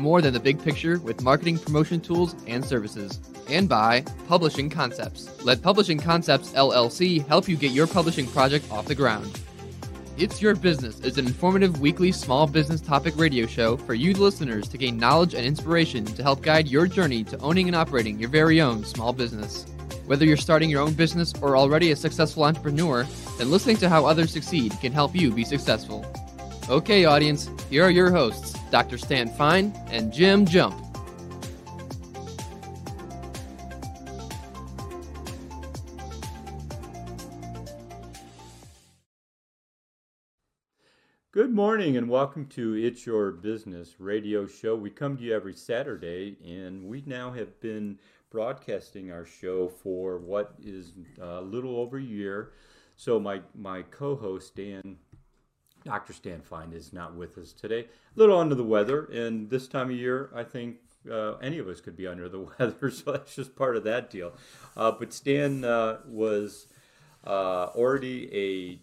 more than the big picture with marketing promotion tools and services. And by Publishing Concepts. Let Publishing Concepts LLC help you get your publishing project off the ground. It's Your Business is an informative weekly small business topic radio show for you listeners to gain knowledge and inspiration to help guide your journey to owning and operating your very own small business. Whether you're starting your own business or already a successful entrepreneur, then listening to how others succeed can help you be successful. Okay, audience, here are your hosts, Dr. Stan Fine and Jim Jump. Good morning and welcome to It's Your Business radio show. We come to you every Saturday and we now have been broadcasting our show for what is a little over a year. So my my co-host Dan Dr. Stan Fine is not with us today. A little under the weather, and this time of year, I think uh, any of us could be under the weather, so that's just part of that deal. Uh, but Stan uh, was uh, already a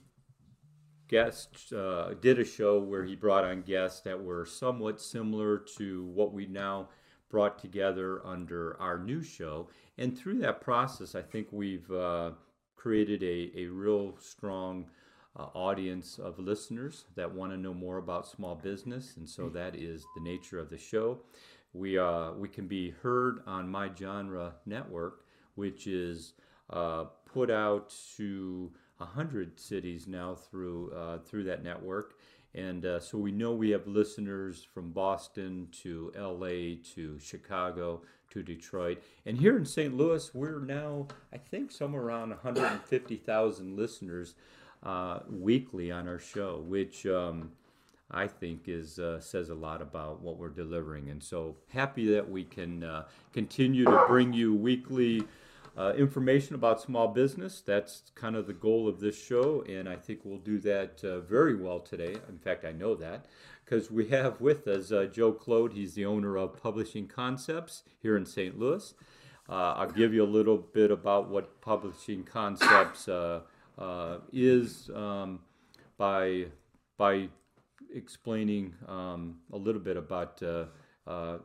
guest, uh, did a show where he brought on guests that were somewhat similar to what we now brought together under our new show. And through that process, I think we've uh, created a, a real strong uh, audience of listeners that want to know more about small business. And so that is the nature of the show. We, uh, we can be heard on My Genre Network, which is uh, put out to 100 cities now through, uh, through that network. And uh, so we know we have listeners from Boston to LA to Chicago to Detroit. And here in St. Louis, we're now, I think, somewhere around 150,000 listeners uh, weekly on our show, which um, I think is uh, says a lot about what we're delivering. And so happy that we can uh, continue to bring you weekly uh, information about small business. That's kind of the goal of this show, and I think we'll do that uh, very well today. In fact, I know that because we have with us Joe Clote. He's the owner of Publishing Concepts here in St. Louis. I'll give you a little bit about what Publishing Concepts uh, is um, by by explaining um, a little bit about uh, uh,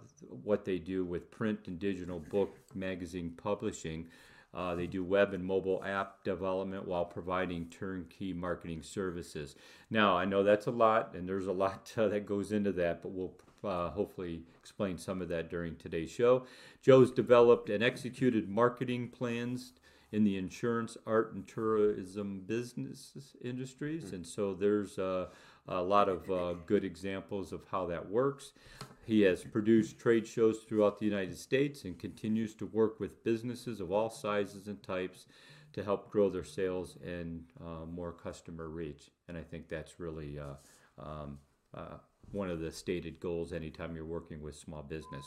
what they do with print and digital book magazine publishing. Uh, they do web and mobile app development while providing turnkey marketing services. Now, I know that's a lot, and there's a lot uh, that goes into that, but we'll uh, hopefully explain some of that during today's show. Joe's developed and executed marketing plans in the insurance, art, and tourism business industries. Mm-hmm. And so there's a lot of uh, good examples of how that works. He has produced trade shows throughout the United States and continues to work with businesses of all sizes and types to help grow their sales and uh, more customer reach. And I think that's really uh, um, uh, one of the stated goals anytime you're working with small business.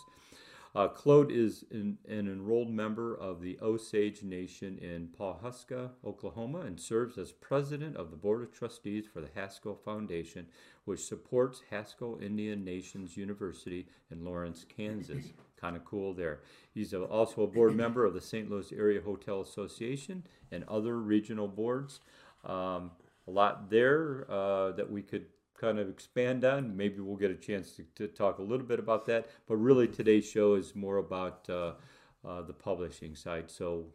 Uh, Clote is an, an, enrolled member of the Osage Nation in Pawhuska, Oklahoma, and serves as president of the Board of Trustees for the Haskell Foundation, which supports Haskell Indian Nations University in Lawrence, Kansas. kind of cool there. He's a, also a board member of the St. Louis Area Hotel Association and other regional boards. Um, a lot there uh, that we could kind of expand on. Maybe we'll get a chance to, to talk a little bit about that. But really, today's show is more about uh, uh, the publishing side. So,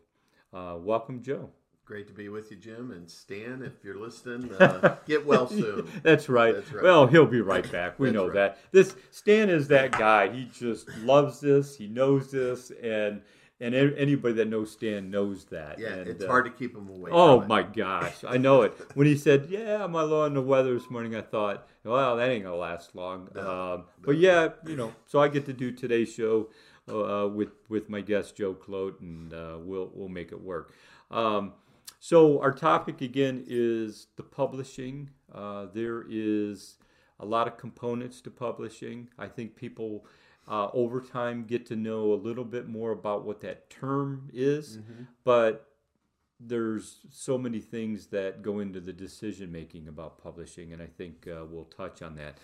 uh, welcome, Joe. Great to be with you, Jim. And Stan, if you're listening, uh, get well soon. That's, right. That's right. Well, he'll be right back. We know right. that. This Stan is that guy. He just loves this. He knows this, and and anybody that knows Stan knows that. Yeah, and, it's uh, hard to keep him away. Oh my gosh, I know it. When he said, "Yeah, I'm low on the weather this morning," I thought, "Well, that ain't gonna last long." No, um, no. But yeah, you know, so I get to do today's show uh, with with my guest Joe Clote, and uh, we'll we'll make it work. Um, so our topic again is the publishing. Uh, there is a lot of components to publishing. I think people uh, over time get to know a little bit more about what that term is. Mm-hmm. but there's so many things that go into the decision making about publishing and i think uh, we'll touch on that.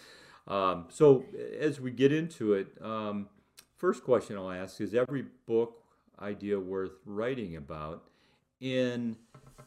Um, so as we get into it um, first question i'll ask is every book idea worth writing about? And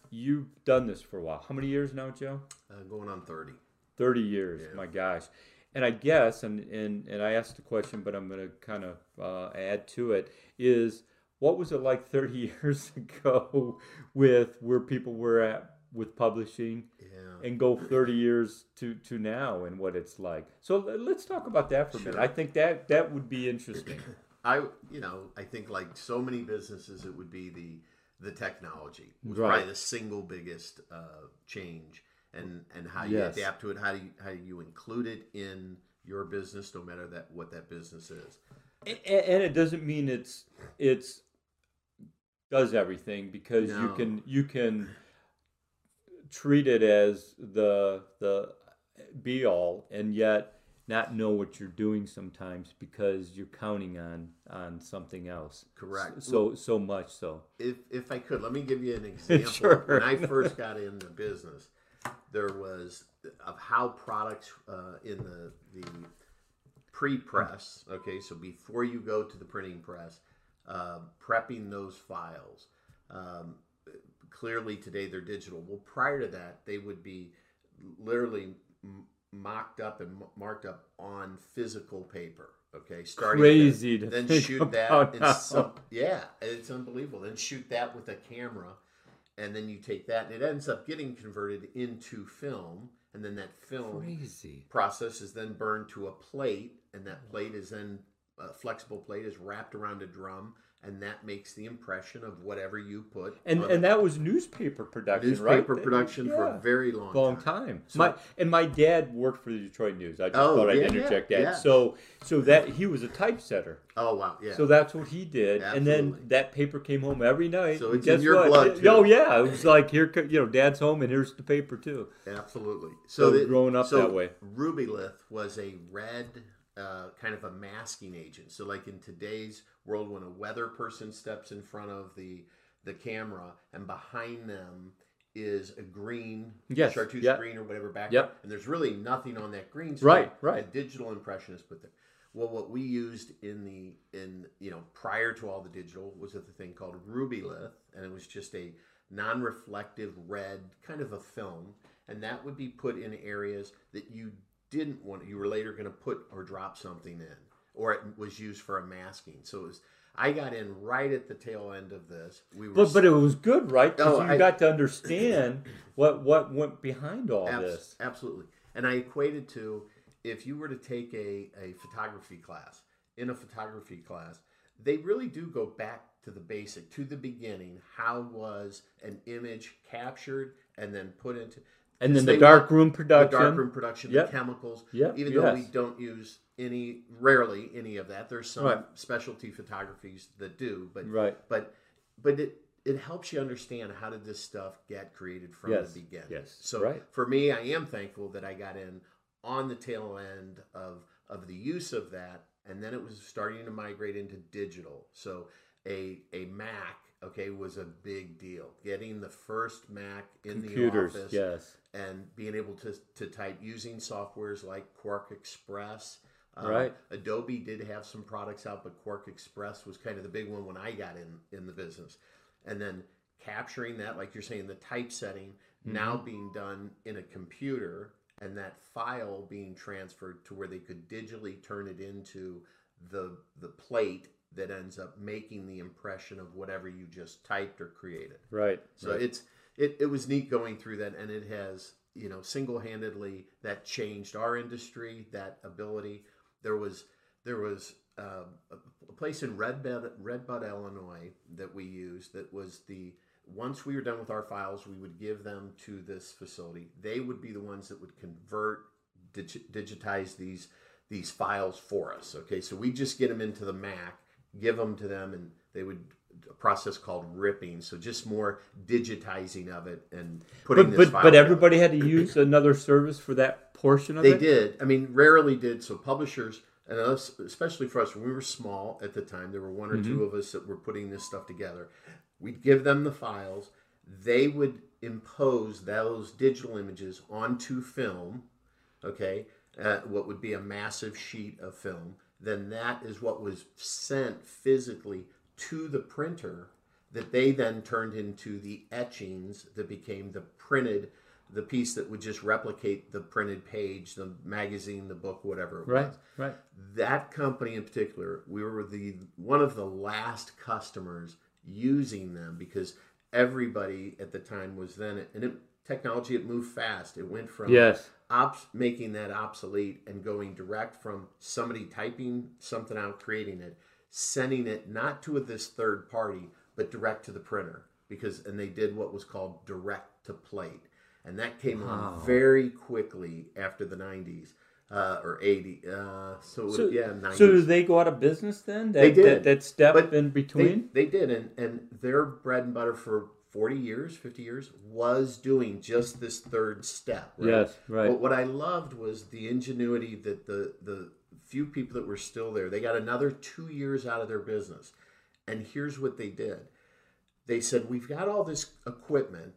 you've done this for a while. How many years now joe? Uh, going on 30 30 years yeah. my gosh and I guess, and, and, and I asked the question, but I'm going to kind of uh, add to it is what was it like 30 years ago with where people were at with publishing Yeah. and go 30 years to, to now and what it's like. So let's talk about that for a minute. Sure. I think that that would be interesting. I you know I think like so many businesses, it would be the the technology was Right. probably the single biggest uh, change, and and how you Yes. adapt to it, how you how you include it in your business, no matter that what that business is. A- a- and it doesn't mean it's it's does everything because you can you can treat it as the the be all and yet not know what you're doing sometimes because you're counting on on something else Correct. so so much so If if I could, let me give you an example. Sure. When I first got in the business, there was of how products uh, in the the pre-press. Okay, so before you go to the printing press, uh, prepping those files. Um, clearly today they're digital. Well, prior to that, they would be literally m- mocked up and m- marked up on physical paper. Okay, starting Crazy there. to then shoot that some, yeah, it's unbelievable. Then shoot that with a camera, and then you take that, and it ends up getting converted into film, and then that film crazy. process is then burned to a plate, and that plate is then a flexible plate is wrapped around a drum, and that makes the impression of whatever you put. and and that was newspaper production right newspaper production for a very long, long time. time. So- my and my dad worked for the Detroit News. I just Oh, thought I'd interject yeah, that. yeah. So so that he was a typesetter. Oh wow, yeah. So that's what he did, and then that paper came home every night. So it's in your what? blood, too. Oh yeah, it was like here, you know, Dad's home, and here's the paper too. Absolutely. So the- growing up so that way. Rubylith was a red uh, kind of a masking agent. So like in today's world, when a weather person steps in front of the the camera and behind them is a green Yes, chartreuse yeah. green or whatever background, Yep. and there's really nothing on that green screen. Right, right. A digital impression is put there. Well, what we used in the in you know prior to all the digital was a thing called Rubylith, and it was just a non-reflective red kind of a film, and that would be put in areas that you didn't want. You were later going to put or drop something in, or it was used for a masking. So it was. I got in right at the tail end of this. We were But but it was good, right? Because Oh, you I- got to understand what what went behind all Abs- this. Absolutely. And I equated to if you were to take a, a photography class, in a photography class, they really do go back to the basic, to the beginning. How was an image captured and then put into And then the dark want room the production. darkroom production, Yep. the chemicals. Yep, Even though we don't use any, rarely any of that. There's some Right. specialty photographies that do, but Right. but but it it helps you understand how did this stuff get created from Yes, the beginning. yes, So right. for me, I am thankful that I got in on the tail end of of the use of that, and then it was starting to migrate into digital. So a a Mac, okay, was a big deal. Getting the first Mac in Computers, the office yes. and being able to, to type using softwares like QuarkXPress. Um, Right. Adobe did have some products out, but QuarkXPress was kind of the big one when I got in in the business. And then capturing that, like you're saying, the typesetting now Mm-hmm. being done in a computer, and that file being transferred to where they could digitally turn it into the the plate that ends up making the impression of whatever you just typed or created. Right. So right. it's it, it was neat going through that, and it has you know single handedly that changed our industry. That ability. There was there was uh, a, place in Red Bud Redbud Illinois that we used that was the once we were done with our files, we would give them to this facility. They would be the ones that would convert, dig- digitize these these files for us. Okay, so we just get them into the Mac, give them to them, and they would a process called ripping. So just more digitizing of it and putting but this but file but everybody had to use another service for that portion of it? They did. I mean, rarely did. So publishers and us, especially for us, when we were small at the time, there were one or Mm-hmm. two of us that were putting this stuff together. We'd give them the files. They would impose those digital images onto film. Okay, uh, what would be a massive sheet of film. Then that is what was sent physically to the printer. That they then turned into the etchings that became the printed the piece that would just replicate the printed page, the magazine, the book, whatever it Right, was. right. That company in particular, we were the one of the last customers using them because everybody at the time was then and it, technology it moved fast. It went from Yes. ops making that obsolete and going direct from somebody typing something out, creating it, sending it not to this third party, but direct to the printer. Because and they did what was called direct to plate. And that came on very quickly after the nineties. Uh, or 80 uh, so, So, would- yeah 90s. so did they go out of business then? That, They did. That, that step But in they, between? they did and, and their bread and butter for 40 years 50 years was doing just this third step right? Yes, right. But what I loved was the ingenuity that the the few people that were still there, they got another two years out of their business. And here's what they did. They said, We've got all this equipment.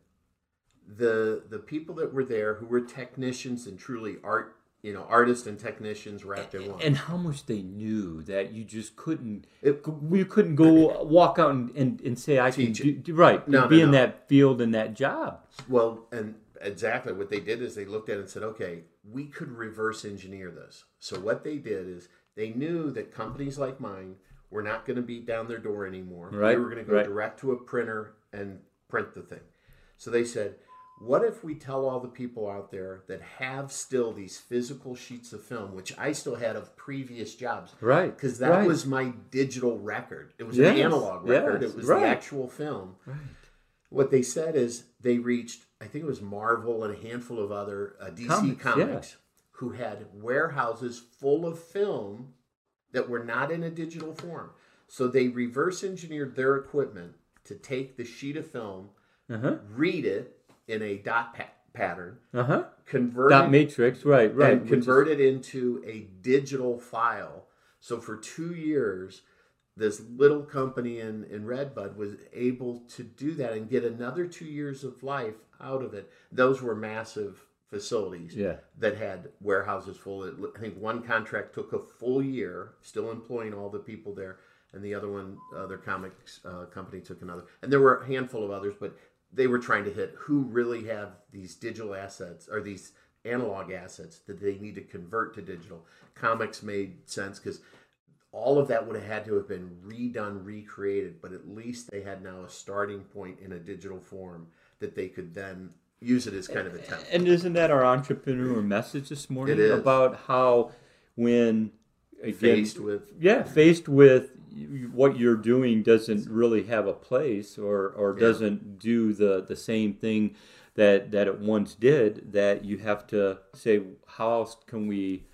The the people that were there who were technicians and truly art, you know, artists and technicians wrapped in one. and how much they knew that you just couldn't It- you couldn't go walk out and, and, and say I can do, right No, be no, in no. that field and that job Well, and exactly what they did is they looked at it and said, okay, we could reverse engineer this. So what they did is they knew that companies like mine were not going to be down their door anymore. Right, They were going to go right. direct to a printer and print the thing. So they said, what if we tell all the people out there that have still these physical sheets of film, which I still had of previous jobs, Right, Because that right. was my digital record. It was Yes, an analog record. yes, it was right. the actual film Right. what they said is they reached i think it was marvel and a handful of other uh, dc Comics, comics, yeah. who had warehouses full of film that were not in a digital form so they reverse engineered their equipment to take the sheet of film uh-huh read it in a dot pa- pattern uh-huh convert dot matrix right right and which is- convert it into a digital file. So for two years, this little company in, in Red Bud was able to do that and get another two years of life out of it. Those were massive facilities Yeah. that had warehouses full. I think one contract took a full year, still employing all the people there, and the other one, other comics uh, company took another. And there were a handful of others, but they were trying to hit who really have these digital assets or these analog assets that they need to convert to digital. Comics made sense because all of that would have had to have been redone, recreated, but at least they had now a starting point in a digital form that they could then use it as kind of a template. and isn't that our entrepreneur message this morning about how when again, Faced with yeah faced with what you're doing doesn't really have a place or or Yeah. doesn't do the the same thing that that it once did that you have to say how else can we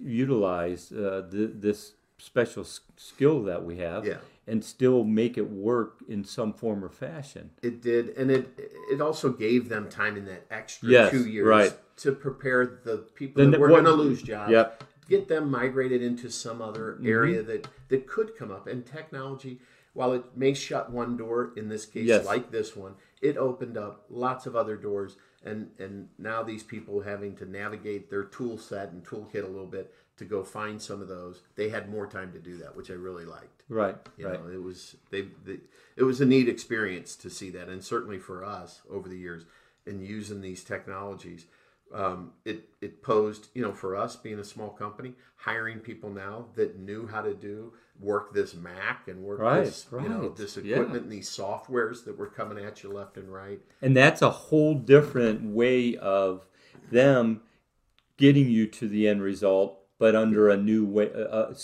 utilize uh, th- this special s- skill that we have Yeah. and still make it work in some form or fashion It did, and it it also gave them time in that extra Yes, two years right. to prepare the people Then that the- were going to lose jobs. Yep. Get them migrated into some other Mm-hmm. area that that could come up. And technology, while it may shut one door in this case, Yes. like this one, it opened up lots of other doors. And and now these people having to navigate their tool set and toolkit a little bit to go find some of those. They had more time to do that, which I really liked. right You right know, it was they, they it was a neat experience to see that, and certainly for us over the years in using these technologies, um, it it posed you know for us being a small company, hiring people now that knew how to do work this Mac and work Right, this you know right, this yeah. equipment and these softwares that were coming at you left and right. and that's a whole different way of them getting you to the end result but under a new way uh, uh,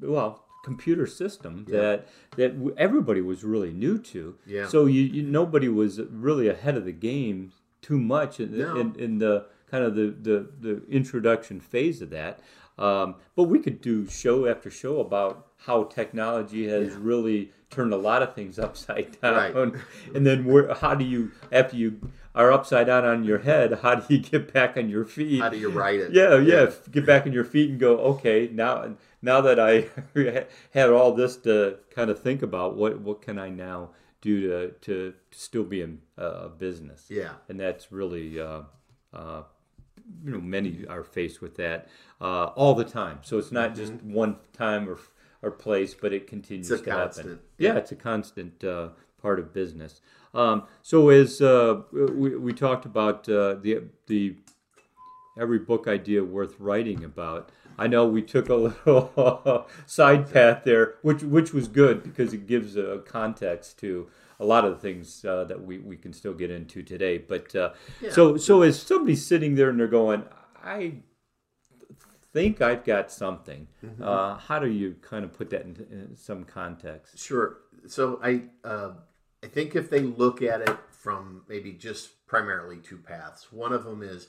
well computer system Yeah. that that everybody was really new to Yeah. so you, you nobody was really ahead of the game too much in, No. in, in the kind of the, the, the introduction phase of that um, but we could do show after show about how technology has Yeah. really turned a lot of things upside down Right. and then where, how do you after you are upside down on your head how do you get back on your feet How do you write it? yeah, yeah, f- get back on your feet and go. Okay, now, now that I had all this to kind of think about, what what can I now do to to still be in uh, business? Yeah. and that's really, uh, uh, you know, many are faced with that uh, all the time. So it's not just one time or or place, but it continues Mm-hmm. It's a to happen. constant. Yeah, it's a constant uh, part of business. Um, so as uh, we, we talked about uh, the the every book idea worth writing about. I know we took a little side path there, which which was good because it gives a context to a lot of the things uh, that we, we can still get into today. But uh, Yeah. so so as somebody's sitting there and they're going, I think I've got something. Uh, how do you kind of put that in, in some context? Sure. So I uh, I think if they look at it from maybe just primarily two paths. One of them is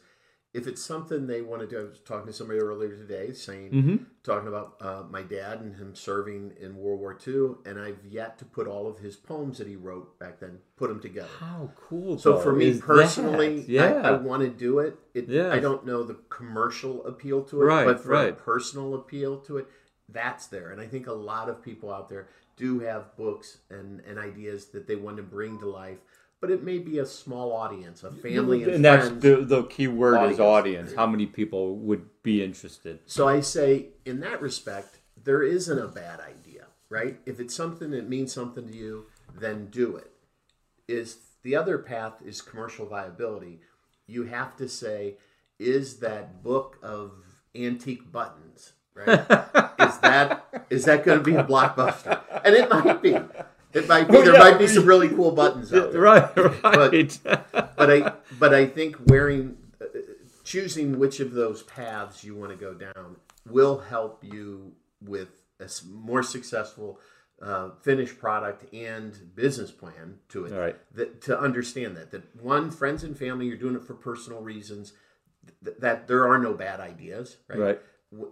if it's something they want to do. I was talking to somebody earlier today, saying Mm-hmm. talking about uh, my dad and him serving in World War II, and I've yet to put all of his poems that he wrote back then put them together. How cool! So for me personally, that? yeah, I, I want to do it. it Yes. I don't know the commercial appeal to it, Right, but for a right. personal appeal to it, that's there. And I think a lot of people out there do have books and, and ideas that they want to bring to life, but it may be a small audience, a family and, and that's the, the key word is Audience. audience. How many people would be interested? So I say, in that respect, there isn't a bad idea, right? If it's something that means something to you, then do it. Is the other path is commercial viability. You have to say, is that book of antique buttons, right? is that is that going to be a blockbuster? And it might be. It might be. Oh, there yeah. might be some really cool buttons out there Right, right. but I but I think wearing uh, choosing which of those paths you want to go down will help you with a more successful uh, finished product and business plan to it. All right. That to understand that that one friends and family you're doing it for personal reasons. Th- that there are no bad ideas, right? Right.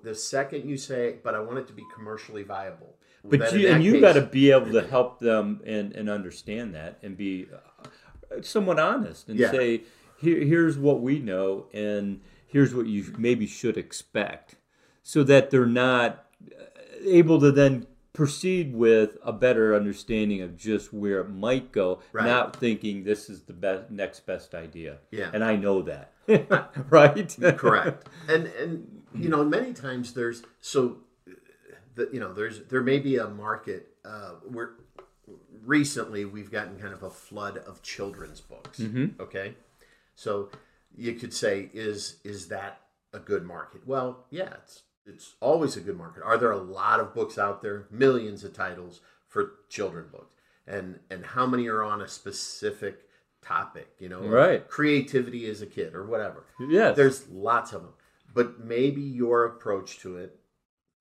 The second you say, but I want it to be commercially viable. But you, and you got to be able to help them and, and understand that and be uh, somewhat honest and Yeah. say, Here, here's what we know, and here's what you maybe should expect, so that they're not uh, able to then proceed with a better understanding of just where it might go, Right. not thinking this is the best next best idea. Yeah. And I know that, right? correct and and you know many times there's so the, you know there's there may be a market uh, where recently we've gotten kind of a flood of children's books okay so you could say is is that a good market well yeah it's it's always a good market. Are there a lot of books out there millions of titles for children books? And and how many are on a specific topic you know Right. creativity as a kid or whatever? Yeah. there's lots of them but maybe your approach to it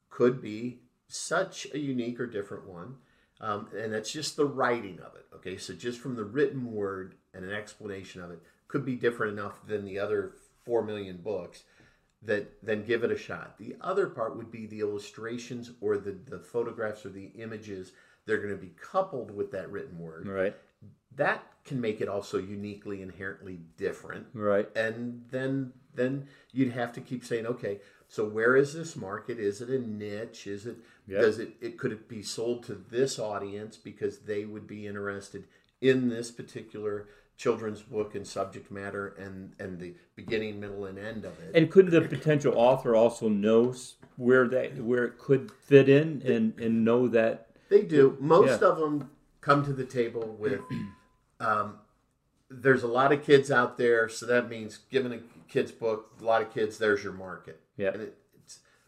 could be such a unique or different one um, and that's just the writing of it okay? So just from the written word and an explanation of it could be different enough than the other four million books that then give it a shot the other part would be the illustrations or the, the photographs or the images they're going to be coupled with that written word right. that can make it also uniquely inherently different Right. and then then you'd have to keep saying okay so where is this market is it a niche is it Yep. does it it could it be sold to this audience because they would be interested in this particular children's book and subject matter and and the beginning middle and end of it And could the potential author also know where that where it could fit in and and know that They do. Most Yeah. of them come to the table with. Um, there's a lot of kids out there, so that means giving a kid's book, a lot of kids. There's your market. Yeah. And it,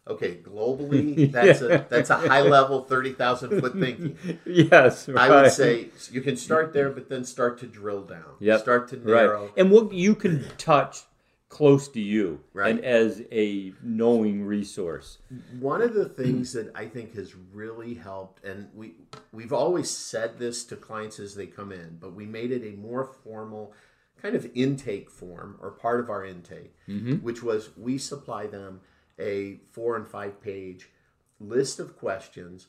okay globally. That's a that's a high level, thirty thousand foot thinking. yes right. I would say you can start there, but then start to drill down. Yep. Start to narrow. right and what you can touch close to you Right. and as a knowing resource One of the things that I think has really helped, and we we've always said this to clients as they come in, but we made it a more formal kind of intake form or part of our intake, mm-hmm. which was we supply them a four and five page list of questions.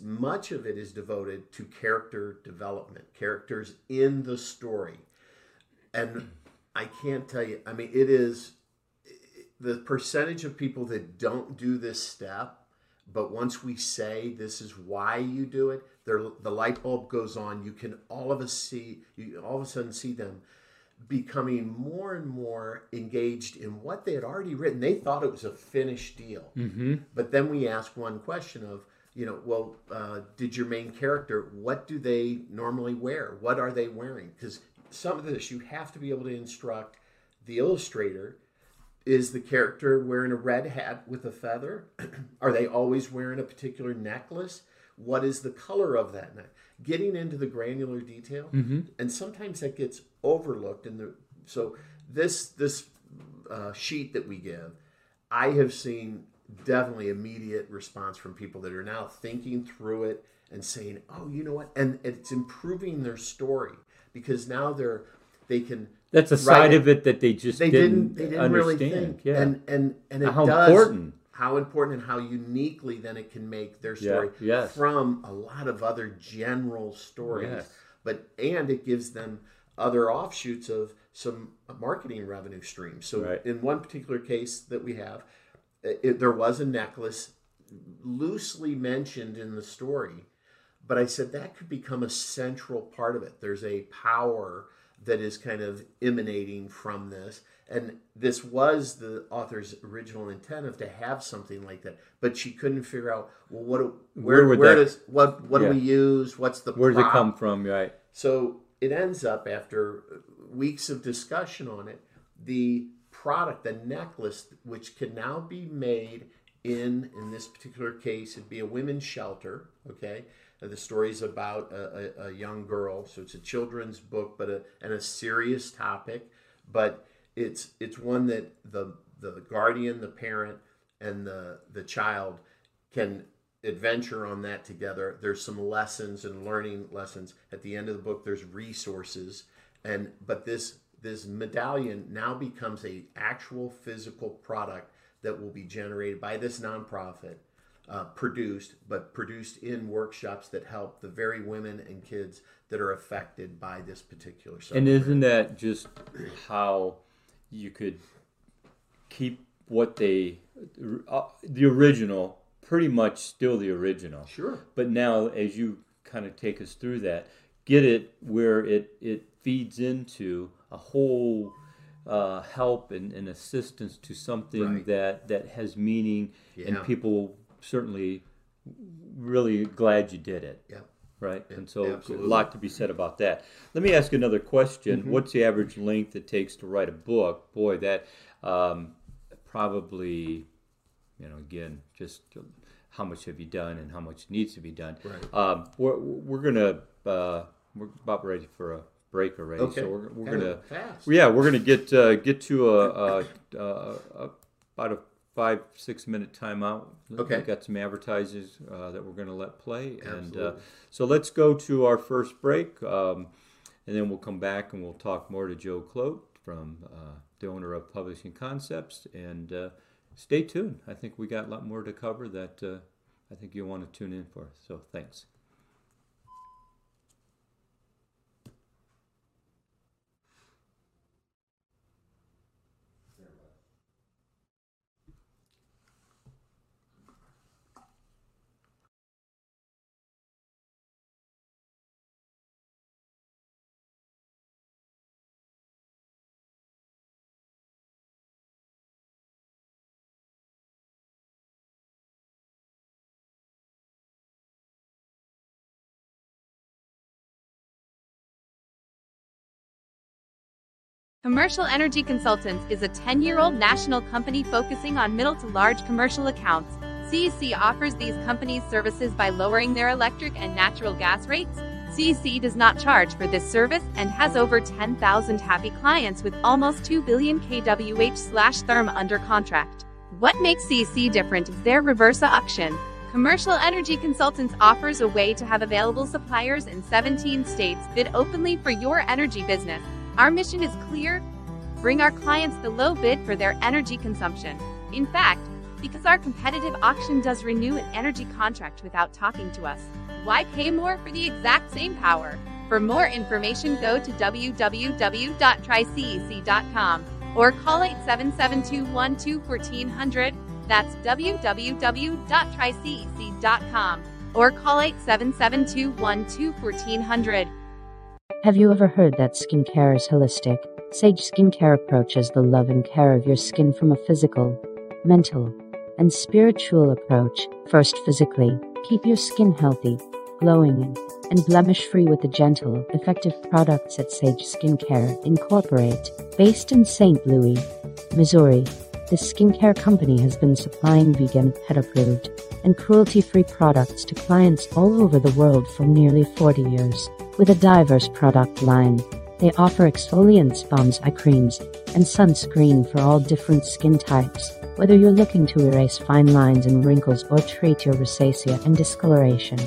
Much of it is devoted to character development, characters in the story. And I can't tell you, I mean, it is the percentage of people that don't do this step, but once we say this is why you do it, the light bulb goes on. You can all of us see, you all of a sudden see them becoming more and more engaged in what they had already written. They thought it was a finished deal, mm-hmm. but then we ask one question of, you know, well, uh, did your main character, what do they normally wear? What are they wearing? Because some of this you have to be able to instruct the illustrator. Is the character wearing a red hat with a feather? are they always wearing a particular necklace? What is the color of that neck? Getting into the granular detail, Mm-hmm. and sometimes that gets overlooked. In the so this this uh, sheet that we give, I have seen definitely immediate response from people that are now thinking through it and saying, "Oh, you know what?" And it's improving their story because now they're they can That's a side it. of it that they just they didn't, didn't they didn't really understand. think Yeah. and and and it How does important. how important and how uniquely then it can make their Yeah, story yes. from a lot of other general stories Yes. but and it gives them other offshoots of some marketing revenue streams so Right. in one particular case that we have it, there was a necklace loosely mentioned in the story but I said that could become a central part of it. There's a power that is kind of emanating from this. And this was the author's original intent of to have something like that, but she couldn't figure out well, what do- Where where would where, that- does what what Yeah. do we use? What's the Where does it come from? Right. So it ends up after weeks of discussion on it, the product, the necklace, which can now be made in in this particular case, it'd be a women's shelter. Okay, Uh, the story is about a, a, a young girl, so it's a children's book, but a, and a serious topic, but it's it's one that the the guardian, the parent, and the the child can adventure on that together. There's some lessons and learning lessons at the end of the book. There's resources, and but this this medallion now becomes a actual physical product that will be generated by this nonprofit, uh, produced but produced in workshops that help the very women and kids that are affected by this particular subject. And isn't that just how you could keep what they, uh, the original, pretty much still the original. Sure. But now, as you kind of take us through that, get it where it, it feeds into a whole uh, help and, and assistance to something Right. that, that has meaning, Yeah. and people certainly really glad you did it Yeah. right? and so a lot to be said about that. Let me ask another question. Mm-hmm. What's the average length it takes to write a book? Boy, that um, probably, you know, again, just how much have you done and how much needs to be done. Right. Um, we're we're gonna uh, we're about ready for a break already, Okay. so we're, we're Kind gonna fast. yeah, we're gonna get uh, get to a, a, a, a about a five six minute timeout. Okay. We've got some advertisers uh, that we're gonna let play, and uh, so let's go to our first break, um, and then we'll come back and we'll talk more to Joe Clote from uh, the owner of Publishing Concepts, and uh, stay tuned. I think we got a lot more to cover that uh, I think you'll want to tune in for. So thanks. Commercial Energy Consultants is a 10 year old national company focusing on middle to large commercial accounts. CEC offers these companies services by lowering their electric and natural gas rates. CEC does not charge for this service and has over 10,000 happy clients with almost 2 billion kWh slash therm under contract. What makes CEC different is their reverse auction. Commercial Energy Consultants offers a way to have available suppliers in 17 states bid openly for your energy business. Our mission is clear bring our clients the low bid for their energy consumption. In fact, because our competitive auction does renew an energy contract without talking to us, why pay more for the exact same power? For more information, go to www.tricec.com or call 877-212-1400. That's www.tricec.com or call 877-212-1400. Have you ever heard that skincare is holistic? Sage Skincare approaches the love and care of your skin from a physical, mental, and spiritual approach. First, physically, keep your skin healthy, glowing, and blemish free with the gentle, effective products at Sage Skincare Incorporate. Based in St. Louis, Missouri, this skincare company has been supplying vegan, pet approved, and cruelty free products to clients all over the world for nearly 40 years. With a diverse product line, they offer exfoliants, balms, eye creams, and sunscreen for all different skin types. Whether you're looking to erase fine lines and wrinkles or treat your rosacea and discoloration,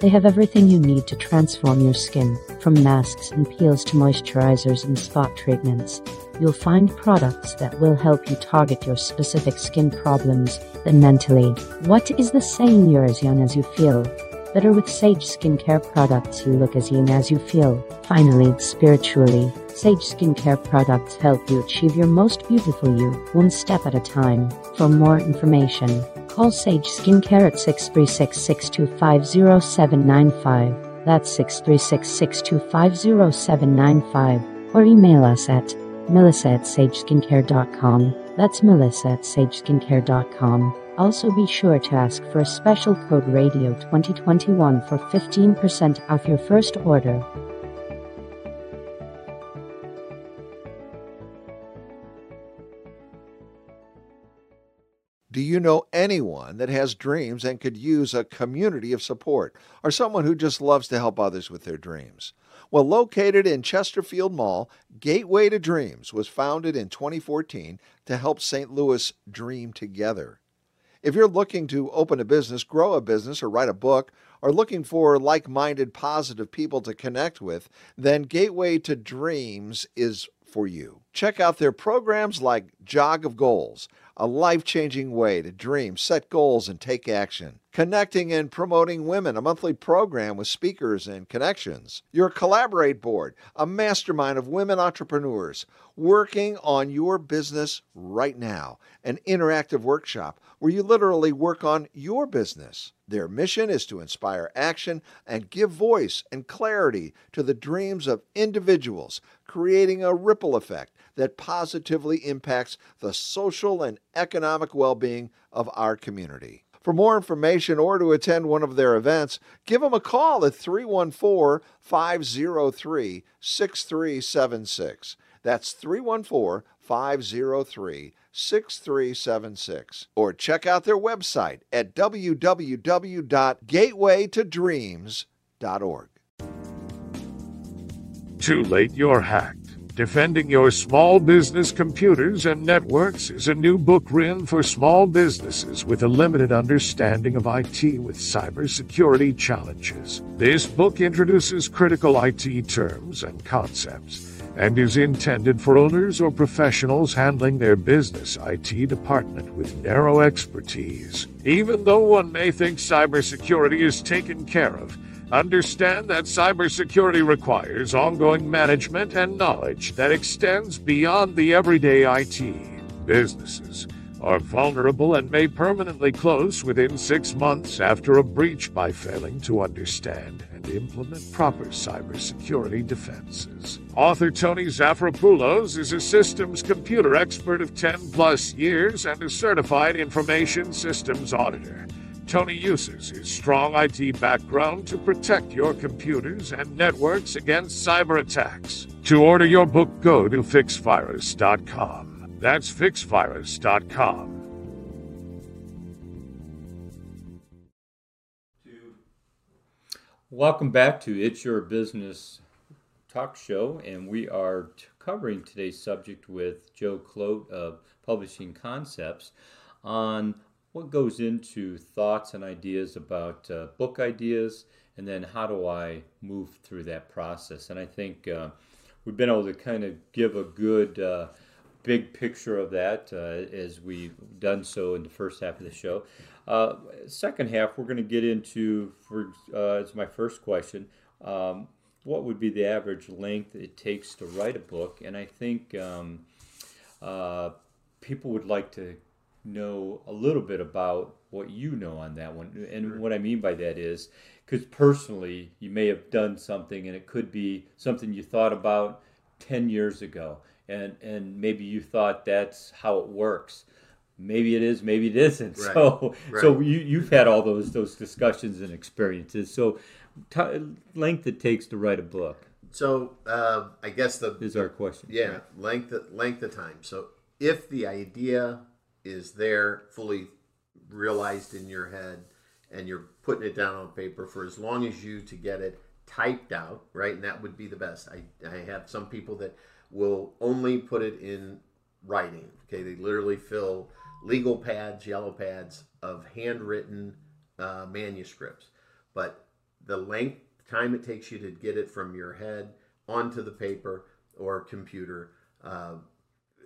they have everything you need to transform your skin, from masks and peels to moisturizers and spot treatments. You'll find products that will help you target your specific skin problems. Then mentally, what is the saying you're as young as you feel? Better with Sage skincare products, you look as young as you feel. Finally, spiritually, Sage skincare products help you achieve your most beautiful you, one step at a time. For more information, call Sage Skincare at 636 625 0795. That's 636 625 0795. Or email us at melissa at sageskincare.com. That's melissa at sageskincare.com. Also be sure to ask for a special code radio 2021 for 15% off your first order. Do you know anyone that has dreams and could use a community of support or someone who just loves to help others with their dreams? Well, located in Chesterfield Mall, Gateway to Dreams was founded in 2014 to help St. Louis dream together. If you're looking to open a business, grow a business, or write a book, or looking for like minded, positive people to connect with, then Gateway to Dreams is for you. Check out their programs like Jog of Goals, a life changing way to dream, set goals, and take action. Connecting and promoting women, a monthly program with speakers and connections. Your Collaborate Board, a mastermind of women entrepreneurs working on your business right now. An interactive workshop where you literally work on your business. Their mission is to inspire action and give voice and clarity to the dreams of individuals, creating a ripple effect that positively impacts the social and economic well being of our community. For more information or to attend one of their events, give them a call at 314 503 6376. That's 314 503 6376. Or check out their website at www.gatewaytodreams.org. Too late, you're hacked. Defending Your Small Business Computers and Networks is a new book written for small businesses with a limited understanding of IT with cybersecurity challenges. This book introduces critical IT terms and concepts and is intended for owners or professionals handling their business IT department with narrow expertise. Even though one may think cybersecurity is taken care of, Understand that cybersecurity requires ongoing management and knowledge that extends beyond the everyday IT. Businesses are vulnerable and may permanently close within six months after a breach by failing to understand and implement proper cybersecurity defenses. Author Tony Zafropoulos is a systems computer expert of 10 plus years and a certified information systems auditor. Tony uses his strong IT background to protect your computers and networks against cyber attacks. To order your book, go to fixvirus.com. That's fixvirus.com. Welcome back to It's Your Business Talk Show, and we are covering today's subject with Joe Clote of Publishing Concepts on what goes into thoughts and ideas about uh, book ideas, and then how do I move through that process? And I think uh, we've been able to kind of give a good uh, big picture of that uh, as we've done so in the first half of the show. Uh, second half, we're going to get into, for uh, as my first question, um, what would be the average length it takes to write a book? And I think um, people would like to know a little bit about what you know on that one. And sure. what I mean by that is because personally, you may have done something and it could be something you thought about 10 years ago. And, and maybe you thought that's how it works. maybe it is, maybe it isn't. Right, So, so you you've had all those those discussions and experiences. So, t- length it takes to write a book So uh, I guess the is our question. yeah length length of time. So if the idea is there fully realized in your head and you're putting it down on paper for as long as you to get it typed out, right? And that would be the best. I, I have some people that will only put it in writing. Okay, they literally fill legal pads, yellow pads of handwritten uh, manuscripts. But the length time it takes you to get it from your head onto the paper or computer, uh,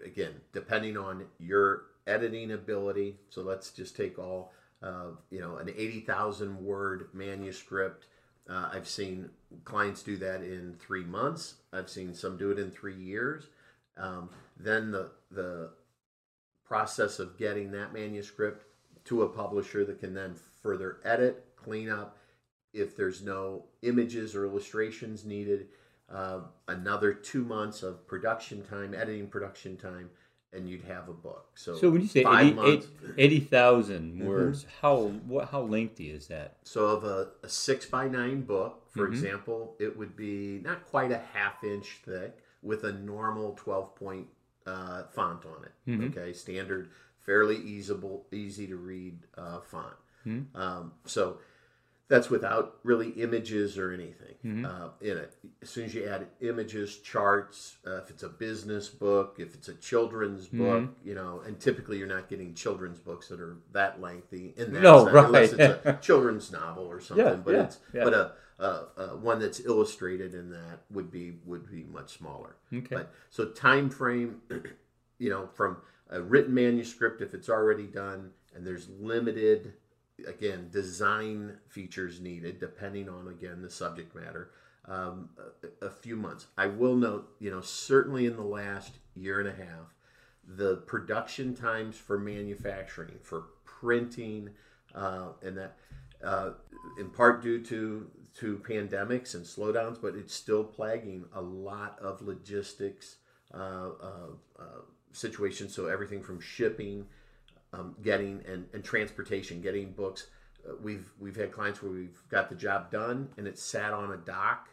again, depending on your editing ability. So let's just take all, uh, you know, an 80,000 word manuscript. Uh, I've seen clients do that in three months. I've seen some do it in three years. Um, then the the process of getting that manuscript to a publisher that can then further edit, clean up. If there's no images or illustrations needed, uh, another two months of production time, editing production time, and you'd have a book. So, So when you say five 80 months, 80,000 words, how what how lengthy is that? So of a, a six by nine book, for Mhm. example, it would be not quite a half inch thick with a normal 12 point uh, font on it. Mhm. Okay, standard, fairly easyable, easy to read uh, font. Mhm. Um, so that's without really images or anything Mhm. uh, in it. As soon as you add images, charts, uh, if it's a business book, if it's a children's book, Mm-hmm. you know, and typically you're not getting children's books that are that lengthy in that No, sense, right. unless it's a children's novel or something. Yeah, but yeah, it's yeah. but a, a, a one that's illustrated in that would be would be much smaller. Okay. But so time frame, you know, from a written manuscript if it's already done, and there's limited, again, design features needed depending on again the subject matter. Um, a, a few months. I will note, you know, certainly in the last year and a half, the production times for manufacturing, for printing, uh, and that, uh, in part due to to pandemics and slowdowns, but it's still plaguing a lot of logistics uh, uh, uh, situations. So everything from shipping, um, getting and, and transportation, getting books. Uh, we've we've had clients where we've got the job done and it sat on a dock,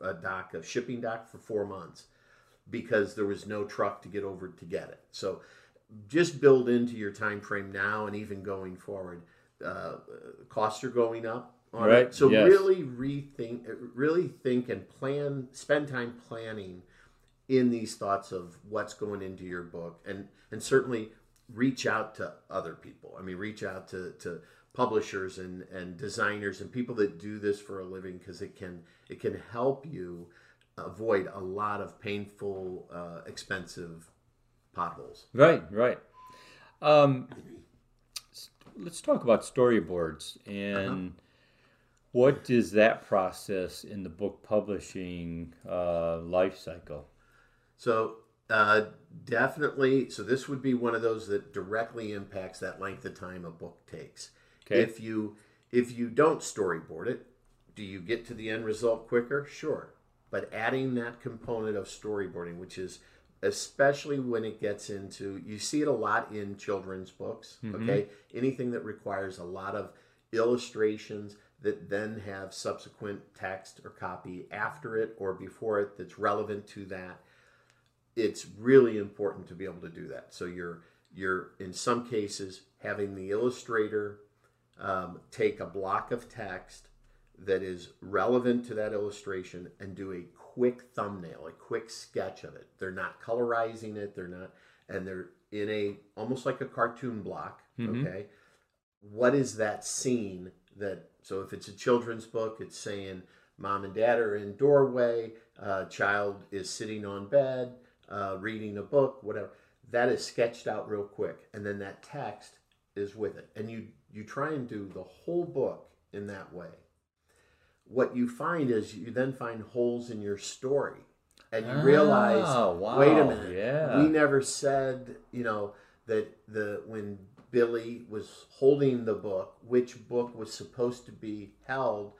a dock, a shipping dock for four months because there was no truck to get over to get it. So just build into your time frame now and even going forward. Uh, costs are going up. On Right, It. So yes. really rethink, really think and plan. Spend time planning in these thoughts of what's going into your book, and and certainly reach out to other people. I mean, reach out to to publishers and and designers and people that do this for a living because it can it can help you avoid a lot of painful, uh, expensive potholes. Right, right. Um, let's talk about storyboards and what is that process in the book publishing uh, life cycle? So uh, definitely, so this would be one of those that directly impacts that length of time a book takes. Okay. If you if you don't storyboard it, do you get to the end result quicker? Sure, but adding that component of storyboarding, which is especially when it gets into you see it a lot in children's books mm-hmm. okay anything that requires a lot of illustrations that then have subsequent text or copy after it or before it that's relevant to that it's really important to be able to do that so you're you're in some cases having the illustrator um, take a block of text that is relevant to that illustration and do a quick thumbnail, a quick sketch of it. They're not colorizing it, they're not, and they're in a almost like a cartoon block. Okay. What is that scene that, so if it's a children's book, it's saying mom and dad are in doorway, uh, child is sitting on bed, uh, reading a book, whatever. That is sketched out real quick. And then that text is with it. And you, you try and do the whole book in that way what you find is you then find holes in your story and you realize Ah, wow, wait a minute yeah. we never said you know that the when billy was holding the book which book was supposed to be held